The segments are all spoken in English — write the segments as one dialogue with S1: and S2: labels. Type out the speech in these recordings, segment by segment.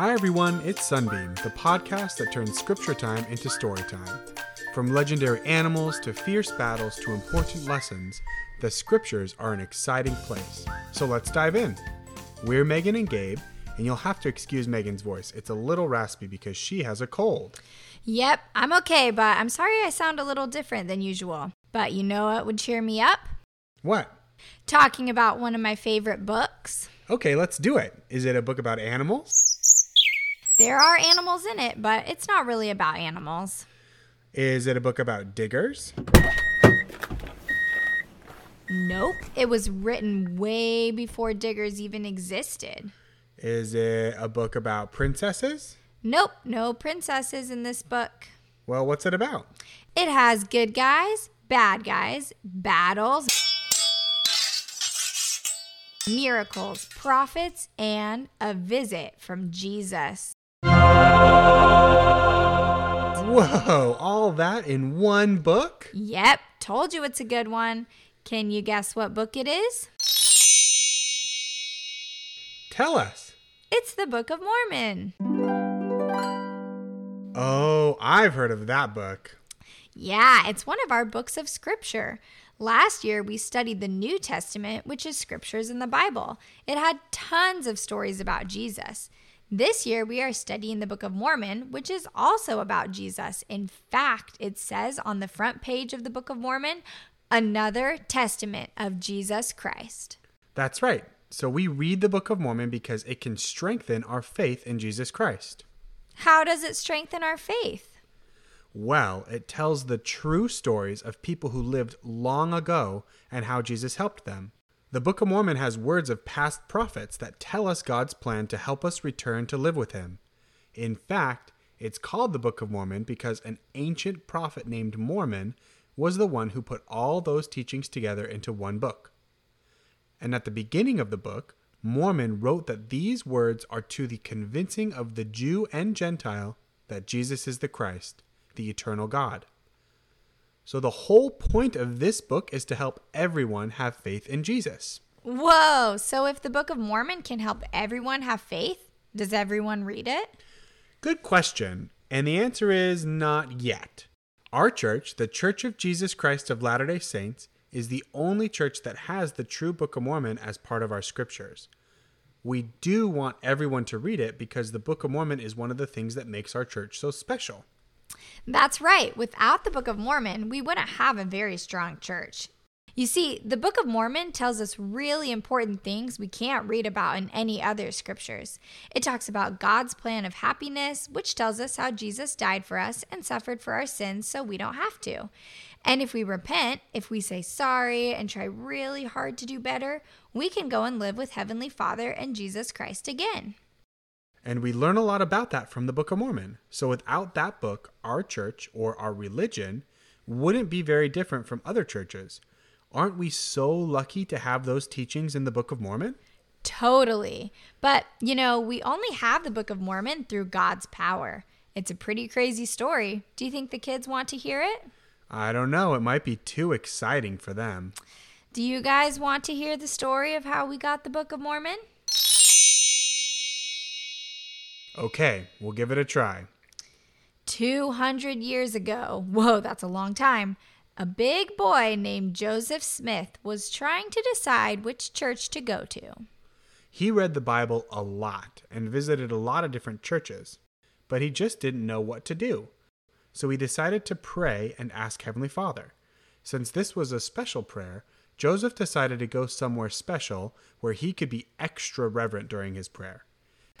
S1: Hi, everyone, it's Sunbeam, the podcast that turns scripture time into story time. From legendary animals to fierce battles to important lessons, the scriptures are an exciting place. So let's dive in. We're Megan and Gabe, and you'll have to excuse Megan's voice. It's a little raspy because she has a cold.
S2: Yep, I'm okay, but I'm sorry I sound a little different than usual. But you know what would cheer me up?
S1: What?
S2: Talking about one of my favorite books.
S1: Okay, let's do it. Is it a book about animals?
S2: There are animals in it, but it's not really about animals.
S1: Is it a book about diggers?
S2: Nope. It was written way before diggers even existed.
S1: Is it a book about princesses?
S2: Nope, no princesses in this book.
S1: Well, what's it about?
S2: It has good guys, bad guys, battles, miracles, prophets, and a visit from Jesus.
S1: Whoa, all that in one book?
S2: Yep, told you it's a good one. Can you guess what book it is?
S1: Tell us.
S2: It's the Book of Mormon.
S1: Oh, I've heard of that book.
S2: Yeah, it's one of our books of scripture. Last year, we studied the New Testament, which is scriptures in the Bible. It had tons of stories about Jesus. This year, we are studying the Book of Mormon, which is also about Jesus. In fact, it says on the front page of the Book of Mormon, another testament of Jesus Christ.
S1: That's right. So we read the Book of Mormon because it can strengthen our faith in Jesus Christ.
S2: How does it strengthen our faith?
S1: Well, it tells the true stories of people who lived long ago and how Jesus helped them. The Book of Mormon has words of past prophets that tell us God's plan to help us return to live with Him. In fact, it's called the Book of Mormon because an ancient prophet named Mormon was the one who put all those teachings together into one book. And at the beginning of the book, Mormon wrote that these words are to the convincing of the Jew and Gentile that Jesus is the Christ, the eternal God. So the whole point of this book is to help everyone have faith in Jesus.
S2: Whoa, so if the Book of Mormon can help everyone have faith, does everyone read it?
S1: Good question. And the answer is not yet. Our church, the Church of Jesus Christ of Latter day Saints, is the only church that has the true Book of Mormon as part of our scriptures. We do want everyone to read it because the Book of Mormon is one of the things that makes our church so special.
S2: That's right. Without the Book of Mormon, we wouldn't have a very strong church. You see, the Book of Mormon tells us really important things we can't read about in any other scriptures. It talks about God's plan of happiness, which tells us how Jesus died for us and suffered for our sins so we don't have to. And if we repent, if we say sorry and try really hard to do better, we can go and live with Heavenly Father and Jesus Christ again.
S1: And we learn a lot about that from the Book of Mormon. So without that book, our church or our religion wouldn't be very different from other churches. Aren't we so lucky to have those teachings in the Book of Mormon?
S2: Totally. But, you know, we only have the Book of Mormon through God's power. It's a pretty crazy story. Do you think the kids want to hear it?
S1: I don't know. It might be too exciting for them.
S2: Do you guys want to hear the story of how we got the Book of Mormon?
S1: Okay, we'll give it a try.
S2: 200 years ago, whoa, that's a long time, a big boy named Joseph Smith was trying to decide which church to go to.
S1: He read the Bible a lot and visited a lot of different churches, but he just didn't know what to do. So he decided to pray and ask Heavenly Father. Since this was a special prayer, Joseph decided to go somewhere special where he could be extra reverent during his prayer.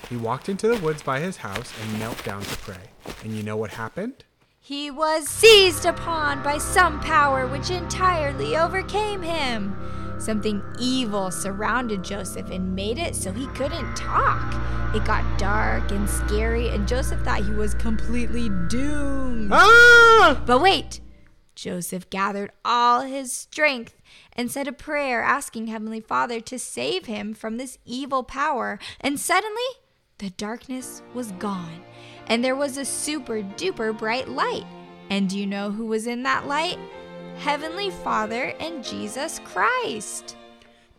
S1: He walked into the woods by his house and knelt down to pray. And you know what happened?
S2: He was seized upon by some power which entirely overcame him. Something evil surrounded Joseph and made it so he couldn't talk. It got dark and scary, and Joseph thought he was completely doomed.
S1: Ah!
S2: But wait! Joseph gathered all his strength and said a prayer asking Heavenly Father to save him from this evil power, and suddenly the darkness was gone, and there was a super duper bright light. And do you know who was in that light? Heavenly Father and Jesus Christ.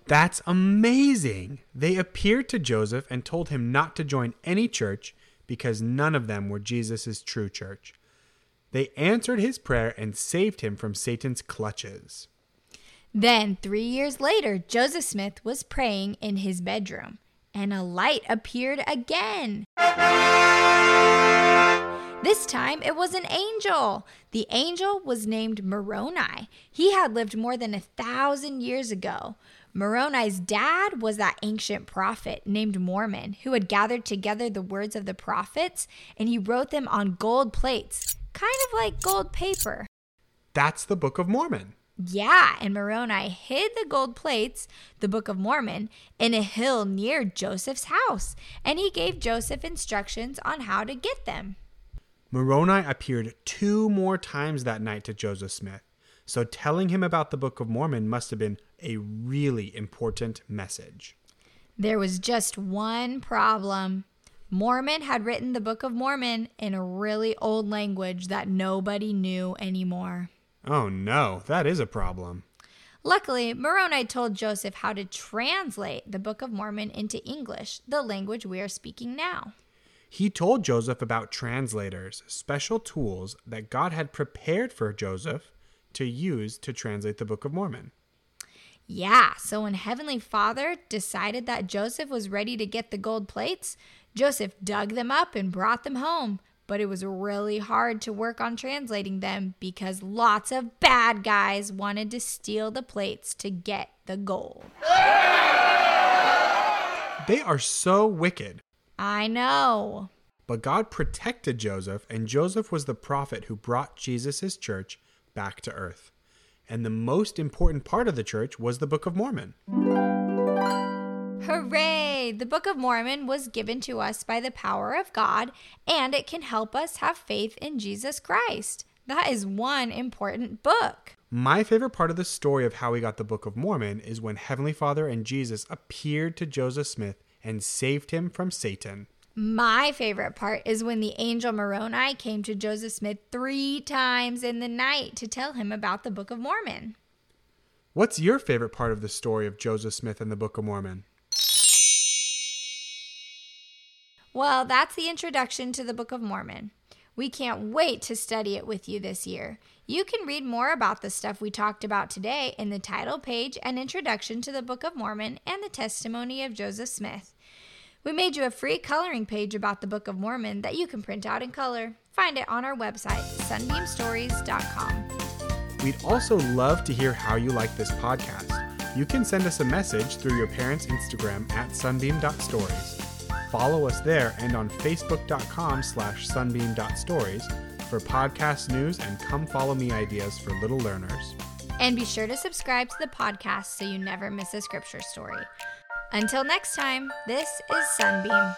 S1: That's amazing. They appeared to Joseph and told him not to join any church because none of them were Jesus' true church. They answered his prayer and saved him from Satan's clutches.
S2: Then, three years later, Joseph Smith was praying in his bedroom, and a light appeared again. This time it was an angel. The angel was named Moroni. He had lived more than a thousand years ago. Moroni's dad was that ancient prophet named Mormon who had gathered together the words of the prophets and he wrote them on gold plates, kind of like gold paper.
S1: That's the Book of Mormon.
S2: Yeah, and Moroni hid the gold plates, the Book of Mormon, in a hill near Joseph's house, and he gave Joseph instructions on how to get them.
S1: Moroni appeared two more times that night to Joseph Smith, so telling him about the Book of Mormon must have been a really important message.
S2: There was just one problem. Mormon had written the Book of Mormon in a really old language that nobody knew anymore.
S1: Oh no, that is a problem.
S2: Luckily, Moroni told Joseph how to translate the Book of Mormon into English, the language we are speaking now.
S1: He told Joseph about translators, special tools that God had prepared for Joseph to use to translate the Book of Mormon.
S2: Yeah, so when Heavenly Father decided that Joseph was ready to get the gold plates, Joseph dug them up and brought them home. But it was really hard to work on translating them because lots of bad guys wanted to steal the plates to get the gold.
S1: They are so wicked.
S2: I know.
S1: But God protected Joseph, and Joseph was the prophet who brought Jesus' church back to earth. And the most important part of the church was the Book of Mormon.
S2: Hooray! The Book of Mormon was given to us by the power of God, and it can help us have faith in Jesus Christ. That is one important book.
S1: My favorite part of the story of how we got the Book of Mormon is when Heavenly Father and Jesus appeared to Joseph Smith and saved him from Satan.
S2: My favorite part is when the angel Moroni came to Joseph Smith three times in the night to tell him about the Book of Mormon.
S1: What's your favorite part of the story of Joseph Smith and the Book of Mormon?
S2: Well, that's the introduction to the Book of Mormon. We can't wait to study it with you this year. You can read more about the stuff we talked about today in the title page and introduction to the Book of Mormon and the testimony of Joseph Smith. We made you a free coloring page about the Book of Mormon that you can print out in color. Find it on our website, sunbeamstories.com.
S1: We'd also love to hear how you like this podcast. You can send us a message through your parents' Instagram at sunbeam.stories. Follow us there and on facebook.com slash sunbeam.stories for podcast news and come follow me ideas for little learners.
S2: And be sure to subscribe to the podcast so you never miss a scripture story. Until next time, this is Sunbeam.